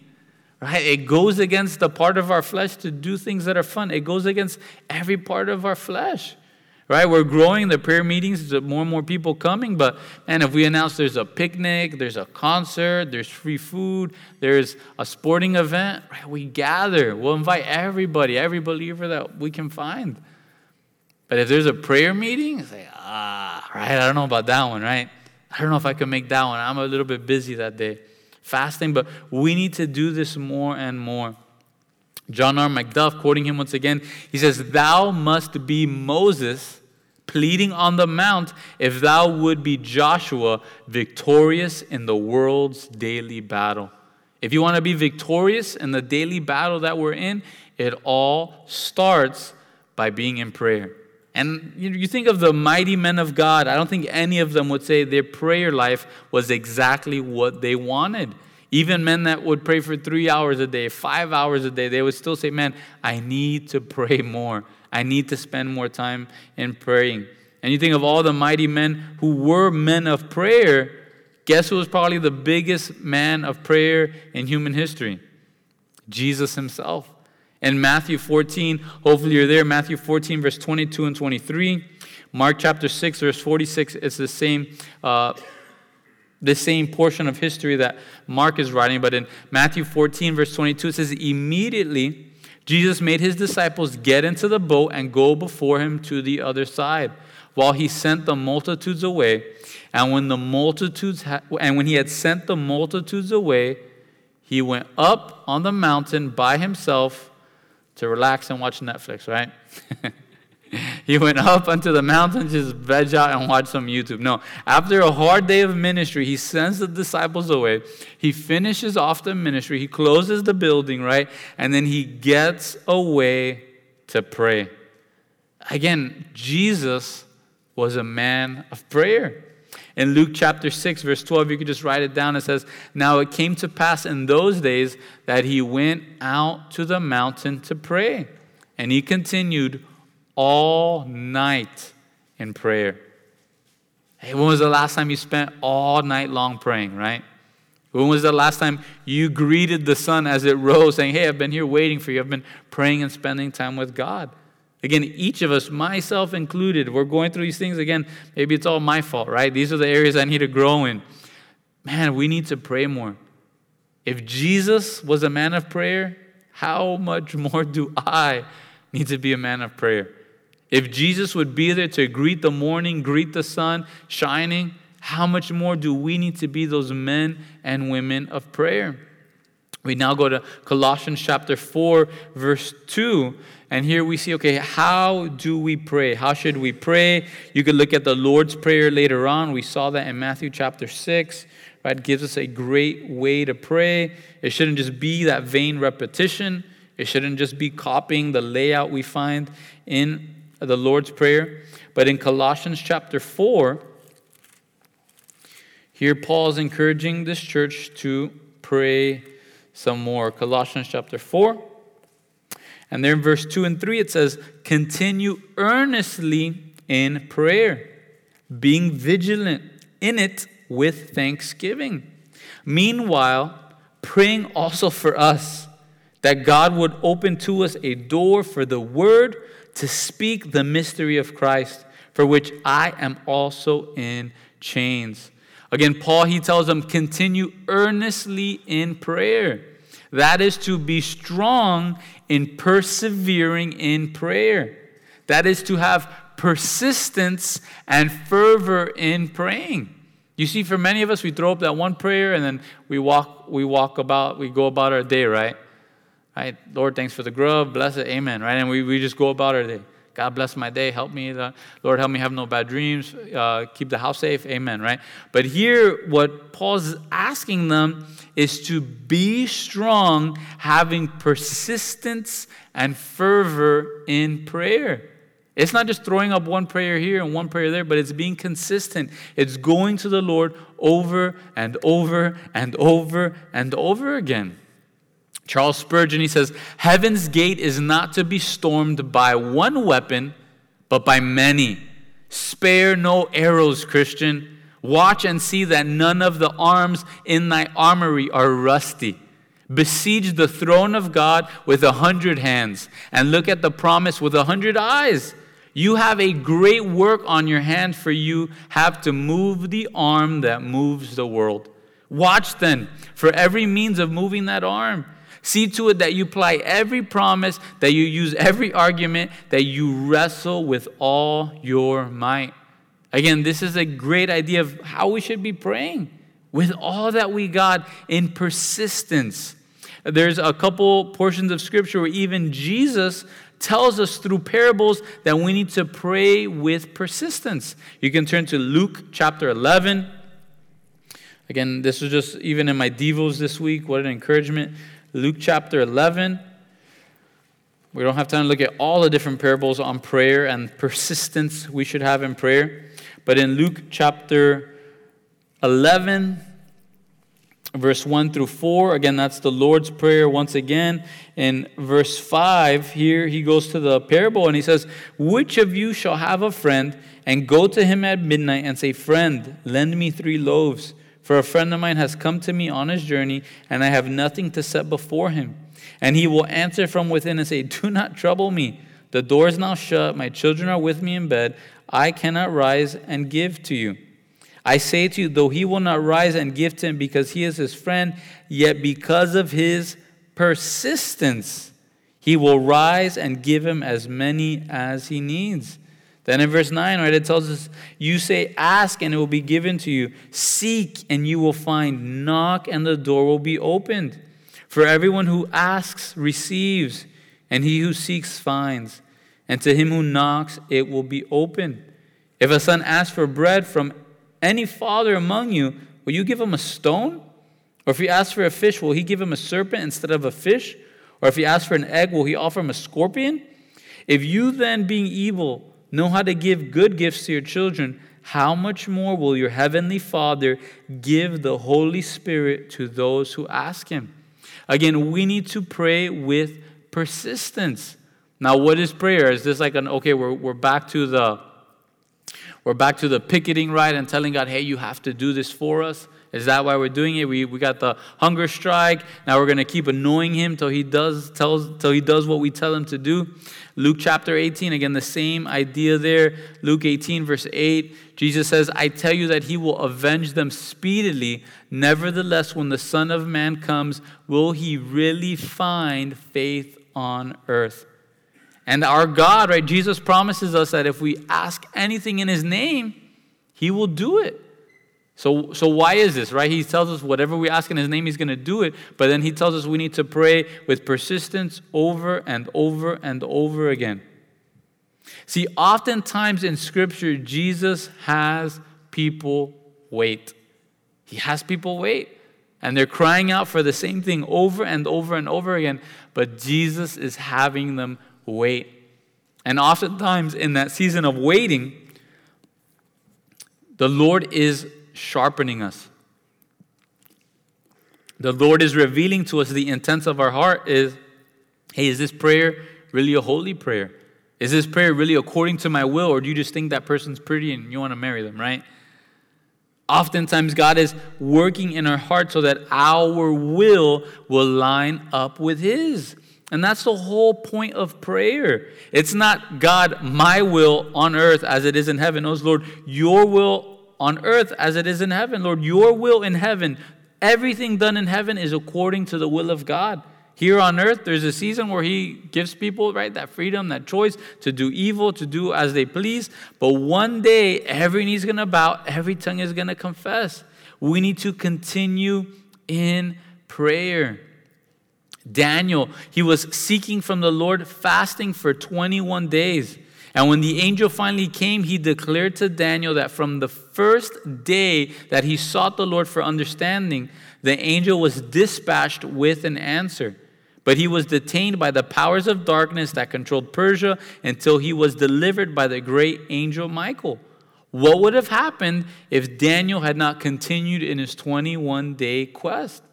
Right? It goes against the part of our flesh to do things that are fun. It goes against every part of our flesh. Right? We're growing the prayer meetings, there's more and more people coming, but man, if we announce there's a picnic, there's a concert, there's free food, there's a sporting event, right? We gather. We'll invite everybody, every believer that we can find. But if there's a prayer meeting, say, ah, right, I don't know about that one, right? I don't know if I can make that one. I'm a little bit busy that day fasting, but we need to do this more and more. John R. Macduff, quoting him once again, he says, Thou must be Moses pleading on the mount if thou would be Joshua victorious in the world's daily battle. If you want to be victorious in the daily battle that we're in, it all starts by being in prayer. And you think of the mighty men of God, I don't think any of them would say their prayer life was exactly what they wanted. Even men that would pray for three hours a day, five hours a day, they would still say, Man, I need to <laughs> pray more. I need to spend more time in praying. And you think of all the mighty men who were men of prayer, guess who was probably the biggest man of prayer in human history? Jesus himself in Matthew 14. Hopefully you're there. Matthew 14, verse 22 and 23. Mark chapter 6, verse 46. It's the same. Uh, the same portion of history that Mark is writing, but in Matthew 14, verse 22, it says, Immediately Jesus made his disciples get into the boat and go before him to the other side, while he sent the multitudes away. And when the multitudes ha- and when he had sent the multitudes away, he went up on the mountain by himself to relax and watch Netflix, right? <laughs> he went up onto the mountain, just veg out and watch some YouTube. No, after a hard day of ministry, he sends the disciples away. He finishes off the ministry, he closes the building, right? And then he gets away to pray. Again, Jesus was a man of prayer. In Luke chapter 6, verse 12, you could just write it down. It says, Now it came to pass in those days that he went out to the mountain to pray. And he continued all night in prayer. Hey, when was the last time you spent all night long praying, right? When was the last time you greeted the sun as it rose, saying, Hey, I've been here waiting for you. I've been praying and spending time with God. Again, each of us, myself included, we're going through these things. Again, maybe it's all my fault, right? These are the areas I need to grow in. Man, we need to pray more. If Jesus was a man of prayer, how much more do I need to be a man of prayer? If Jesus would be there to greet the morning, greet the sun shining, how much more do we need to be those men and women of prayer? We now go to Colossians chapter 4, verse 2. And here we see, okay, how do we pray? How should we pray? You could look at the Lord's Prayer later on. We saw that in Matthew chapter 6, right? It gives us a great way to pray. It shouldn't just be that vain repetition, it shouldn't just be copying the layout we find in the Lord's Prayer. But in Colossians chapter 4, here Paul is encouraging this church to pray some more. Colossians chapter 4 and there in verse 2 and 3, it says, Continue earnestly in prayer, being vigilant in it with thanksgiving. Meanwhile, praying also for us that God would open to us a door for the word to speak the mystery of Christ, for which I am also in chains. Again, Paul, he tells them, continue earnestly in prayer. That is to be strong in persevering in prayer. That is to have persistence and fervor in praying. You see, for many of us, we throw up that one prayer and then we walk, we walk about, we go about our day, right? Right? Lord, thanks for the grub, bless it, amen, right? And we, we just go about our day. God bless my day. Help me, Lord, help me have no bad dreams. Uh, keep the house safe. Amen, right? But here, what Paul's asking them is to be strong, having persistence and fervor in prayer. It's not just throwing up one prayer here and one prayer there, but it's being consistent. It's going to the Lord over and over and over and over again. Charles Spurgeon, he says, Heaven's gate is not to be stormed by one weapon, but by many. Spare no arrows, Christian. Watch and see that none of the arms in thy armory are rusty. Besiege the throne of God with a hundred hands, and look at the promise with a hundred eyes. You have a great work on your hand, for you have to move the arm that moves the world. Watch then for every means of moving that arm. See to it that you apply every promise, that you use every argument, that you wrestle with all your might. Again, this is a great idea of how we should be praying with all that we got in persistence. There's a couple portions of scripture where even Jesus tells us through parables that we need to pray with persistence. You can turn to Luke chapter 11. Again, this was just even in my devos this week. What an encouragement. Luke chapter 11. We don't have time to look at all the different parables on prayer and <laughs> persistence we should have in prayer. But in Luke chapter 11, verse 1 through 4. Again, that's the Lord's Prayer once again. In verse 5, here he goes to the parable and he says, Which of you shall have a friend and go to him at midnight and say, Friend, lend me three loaves? For a friend of mine has come to me on his journey, and I have nothing to set before him. And he will answer from within and say, Do not trouble me. The door is now shut. My children are with me in bed. I cannot rise and give to you. I say to you, though he will not rise and give to him because he is his friend, yet because of his persistence, he will rise and give him as many as he needs. Then in verse 9, right, it tells us, You say, Ask and it will be given to you. Seek and you will find. Knock and the door will be opened. For everyone who asks receives, and he who seeks finds. And to him who knocks, it will be open. If a son asks for bread from any father among you, will you give him a stone? Or if he asks for a fish, will he give him a serpent instead of a fish? Or if he asks for an egg, will he offer him a scorpion? If you then, being evil, know how to give good gifts to your children, how much more will your heavenly Father give the Holy Spirit to those who ask him? Again, we need to pray with persistence. Now, what is prayer? Is this like an okay, we're, we're back to the we're back to the picketing right and telling God, hey, you have to do this for us. Is that why we're doing it? We, we got the hunger strike. Now we're going to keep annoying him till he does tells till he does what we tell him to do. Luke chapter 18, again, the same idea there. Luke 18, verse 8, Jesus says, I tell you that he will avenge them speedily. Nevertheless, when the Son of Man comes, will he really find faith on earth? And our God, right, Jesus promises us that if we ask anything in his name, he will do it. So, so why is this, right? He tells us whatever we ask in his name, he's going to do it. But then he tells us we need to pray with persistence over and over and over again. See, oftentimes in scripture, Jesus has people wait. He has people wait. And they're crying out for the same thing over and over and over again. But Jesus is having them wait. And oftentimes in that season of waiting, the Lord is sharpening us. The Lord is revealing to us the intents of our heart is hey, is this prayer really a holy prayer? Is this prayer really according to my will, or do you just think that person's pretty and you want to marry them, right? Oftentimes, God is working in our heart so that our will will line up with His. And that's the whole point of prayer. It's not God, my will on earth as it is in heaven. No, Lord, your will on earth as it is in heaven. Lord, your will in heaven, everything done in heaven is according to the will of God. Here on earth, there's a season where He gives people, right, that freedom, that choice to do evil, to do as they please. But one day, every knee's going to bow, every tongue is going to confess. We need to continue in prayer. Daniel, he was seeking from the Lord, fasting for 21 days. And when the angel finally came, he declared to Daniel that from the first day that he sought the Lord for understanding, the angel was dispatched with an answer. But he was detained by the powers of darkness that controlled Persia until he was delivered by the great angel Michael. What would have happened if Daniel had not continued in his 21 day quest?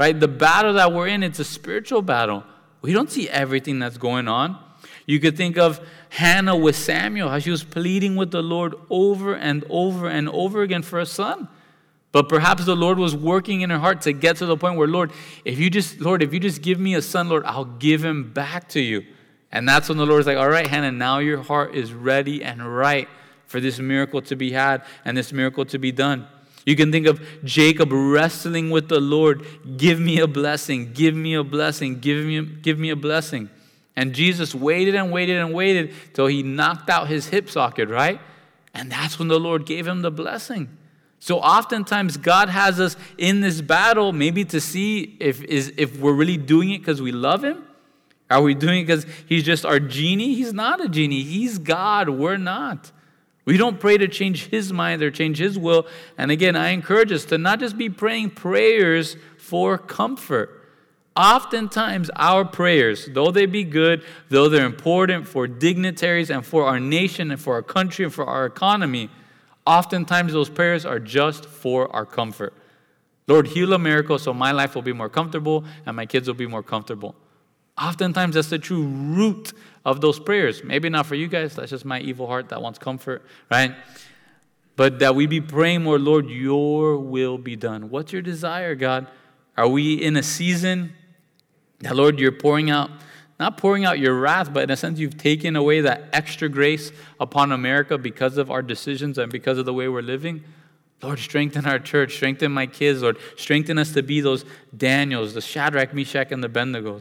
Right? The battle that we're in, it's a spiritual battle. We don't see everything that's going on. You could think of Hannah with Samuel, how she was pleading with the Lord over and over and over again for a son. But perhaps the Lord was working in her heart to get to the point where, Lord, if you just, Lord, if you just give me a son, Lord, I'll give him back to you. And that's when the Lord's like, all right, Hannah, now your heart is ready and right for this miracle to be had and this miracle to be done. You can think of Jacob wrestling with the Lord, give me a blessing, give me a blessing, give me, give me a blessing. And Jesus waited and waited and waited till he knocked out his hip socket, right? And that's when the Lord gave him the blessing. So oftentimes God has us in this battle, maybe to see if, is, if we're really doing it because we love him. Are we doing it because he's just our genie? He's not a genie. He's God. We're not. We don't pray to change his mind or change his will. And again, I encourage us to not just be praying prayers for comfort. Oftentimes, our prayers, though they be good, though they're important for dignitaries and for our nation and for our country and for our economy, oftentimes those prayers are just for our comfort. Lord, heal a miracle so my life will be more comfortable and my kids will be more comfortable. Oftentimes, that's the true root of those prayers. Maybe not for you guys, that's just my evil heart that wants comfort, right? But that we be praying more, Lord, your will be done. What's your desire, God? Are we in a season that, Lord, you're pouring out, not pouring out your wrath, but in a sense, you've taken away that extra grace upon America because of our decisions and because of the way we're living. Lord, strengthen our church, strengthen my kids, Lord. Strengthen us to be those Daniels, the Shadrach, Meshach, and the Abednego.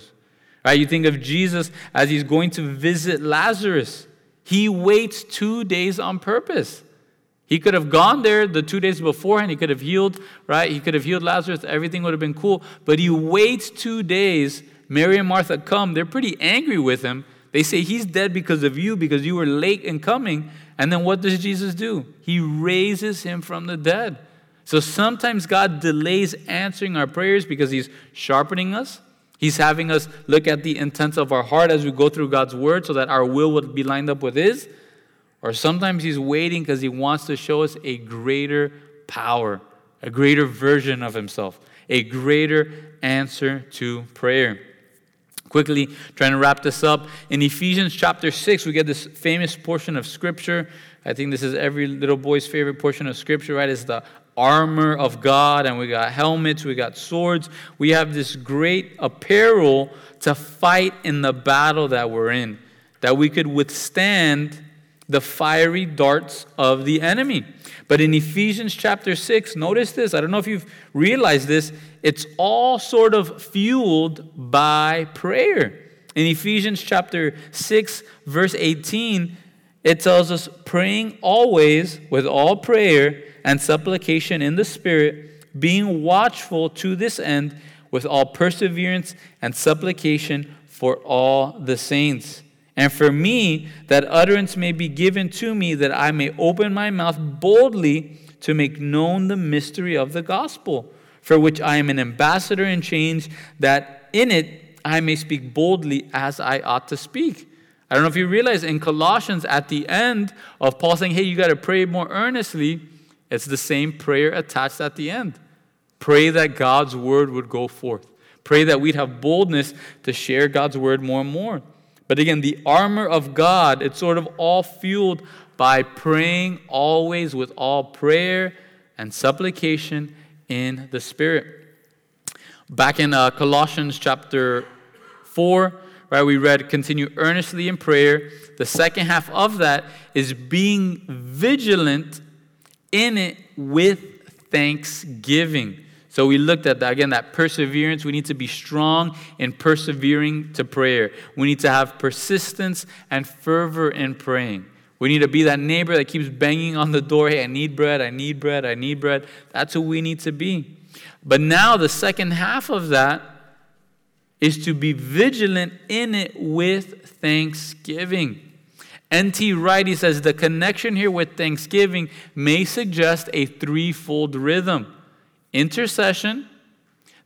Right? You think of Jesus as he's going to visit Lazarus. He waits two days on purpose. He could have gone there the two days before and he could have healed, right? He could have healed Lazarus. Everything would have been cool. But he waits two days Mary and Martha come, they're pretty angry with him. They say, He's dead because of you, because you were late in coming. And then what does Jesus do? He raises him from the dead. So sometimes God delays answering our prayers because He's sharpening us. He's having us look at the intents of our heart as we go through God's word so that our will would be lined up with His. Or sometimes He's waiting because He wants to show us a greater power, a greater version of Himself, a greater answer to prayer quickly trying to wrap this up. In Ephesians chapter 6, we get this famous portion of Scripture. I think this is every little boy's favorite portion of Scripture, right? It's the armor of God, and we got helmets, we got swords. We have this great apparel to fight in the battle that we're in, that we could withstand the fiery darts of the enemy. But in Ephesians chapter 6, notice this. I don't know if you've realized this. It's all sort of fueled by prayer. In Ephesians chapter 6, verse 18, it tells us praying always with all prayer and supplication in the Spirit, being watchful to this end with all perseverance and supplication for all the saints. And for me, that utterance may be given to me, that I may open my mouth boldly to make known the mystery of the gospel, for which I am an ambassador in chains, that in it I may speak boldly as I ought to speak. I don't know if you realize in Colossians, at the end of Paul saying, hey, you got to pray more earnestly, it's the same prayer attached at the end. Pray that God's word would go forth. Pray that we'd have boldness to share God's word more and more. But again, the armor of God, it's sort of all fueled by praying always with all prayer and supplication in the Spirit. Back in uh, Colossians chapter 4, right, we read, continue earnestly in prayer. The second half of that is being vigilant in it with thanksgiving. So we looked at that again, that perseverance. We need to be strong in persevering to prayer. We need to have persistence and fervor in praying. We need to be that neighbor that keeps banging on the door. Hey, I need bread, I need bread, I need bread. That's who we need to be. But now, the second half of that is to be vigilant in it with thanksgiving. N.T. Wright, he says the connection here with thanksgiving may suggest a threefold rhythm intercession,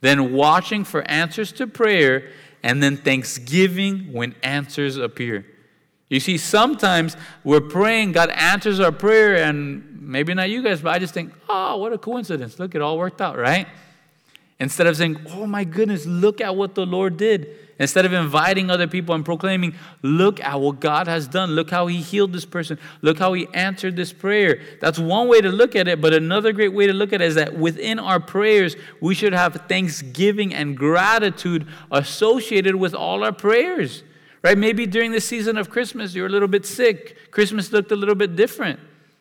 then watching for answers to prayer, and then thanksgiving when answers appear. You see, sometimes we're praying, God answers our prayer, and maybe not you guys, but I just think, oh, what a coincidence. Look, it all worked out, right? Instead of saying, oh my goodness, look at what the Lord did. Instead of inviting other people and proclaiming, look at what God has done. Look how He healed this person. Look how He answered this prayer. That's one way to look at it. But another great way to look at it is that within our prayers, we should have thanksgiving and gratitude associated with all our prayers. Right? Maybe during the season of Christmas, you're a little bit sick. Christmas looked a little bit different.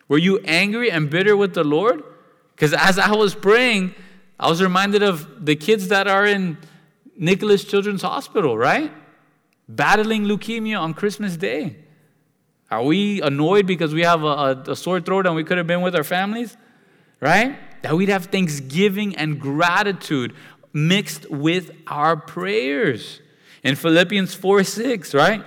Were you angry and bitter with the Lord? Because as I was praying, I was reminded of the kids that are in Nicklaus Children's Hospital, right? Battling leukemia on Christmas Day. Are we annoyed because we have a, a, a, sore throat and we could have been with our families? Right? That we'd have thanksgiving and gratitude mixed with our prayers. In Philippians 4 6, right?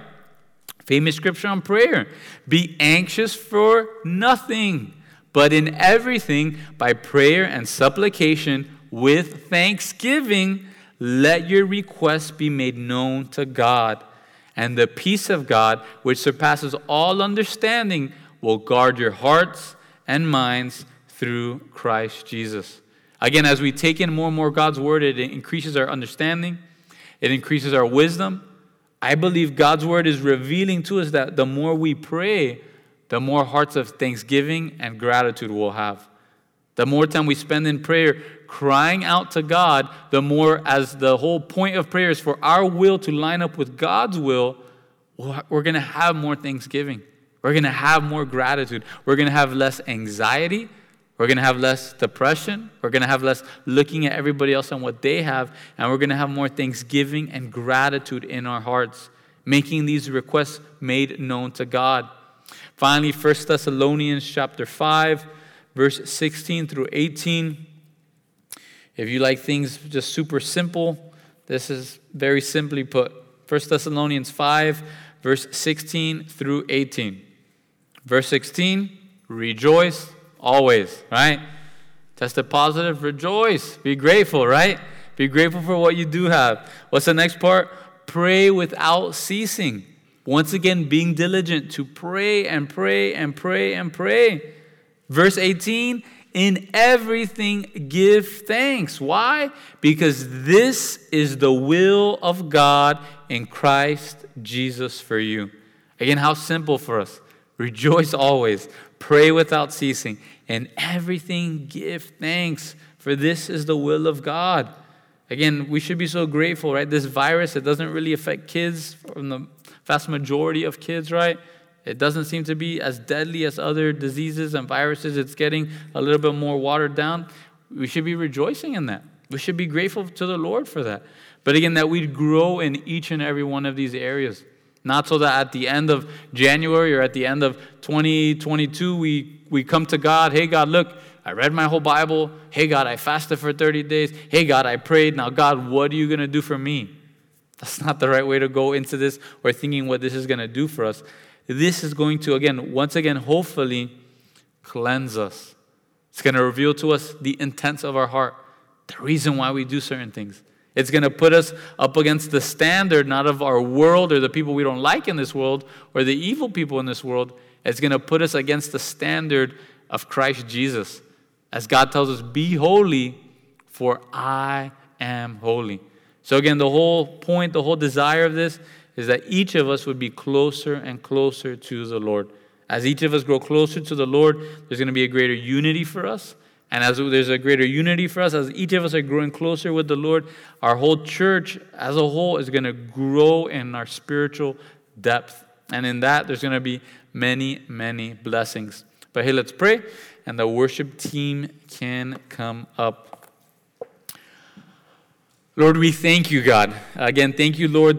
Famous scripture on prayer. Be anxious for nothing, but in everything, by prayer and supplication, with thanksgiving, let your requests be made known to God. And the peace of God, which surpasses all understanding, will guard your hearts and minds through Christ Jesus. Again, as we take in more and more God's word, it increases our understanding, it increases our wisdom. I believe God's word is revealing to us that the more we pray, the more hearts of thanksgiving and gratitude we'll have. The more time we spend in prayer, crying out to God, the more, as the whole point of prayer is for our will to line up with God's will, we're going to have more thanksgiving. We're going to have more gratitude. We're going to have less anxiety. We're going to have less depression. We're going to have less looking at everybody else and what they have. And we're going to have more thanksgiving and gratitude in our hearts, making these requests made known to God. Finally, 1 Thessalonians chapter 5, verse 16 through 18. If you like things just super simple, this is very simply put. 1 Thessalonians 5, verse 16 through 18. Verse 16, rejoice always, right? Tested positive, rejoice. Be grateful, right? Be grateful for what you do have. What's the next part? Pray without ceasing. Once again, being diligent to pray and pray and pray and pray. Verse 18, in everything, give thanks. Why? Because this is the will of God in Christ Jesus for you. Again, how simple for us. Rejoice always, pray without ceasing, and everything give thanks, for this is the will of God. Again, we should be so grateful, right? This virus, it doesn't really affect kids from the vast majority of kids, right? It doesn't seem to be as deadly as other diseases and viruses. It's getting a little bit more watered down. We should be rejoicing in that. We should be grateful to the Lord for that. But again, that we grow in each and every one of these areas. Not so that at the end of January or at the end of 2022, we, we come to God, hey, God, look, I read my whole Bible. Hey, God, I fasted for 30 days. Hey, God, I prayed. Now, God, what are you going to do for me? That's not the right way to go into this or thinking what this is going to do for us this is going to, again, once again, hopefully cleanse us. It's going to reveal to us the intents of our heart, the reason why we do certain things. It's going to put us up against the standard, not of our world or the people we don't like in this world or the evil people in this world. It's going to put us against the standard of Christ Jesus. As God tells us, Be holy, for I am holy. So, again, the whole point, the whole desire of this is that each of us would be closer and closer to the Lord. As each of us grow closer to the Lord, there's going to be a greater unity for us. And as there's a greater unity for us, as each of us are growing closer with the Lord, our whole church as a whole is going to grow in our spiritual depth. And in that, there's going to be many, many blessings. But hey, let's pray, and the worship team can come up. Lord, we thank you, God. Again, thank you, Lord.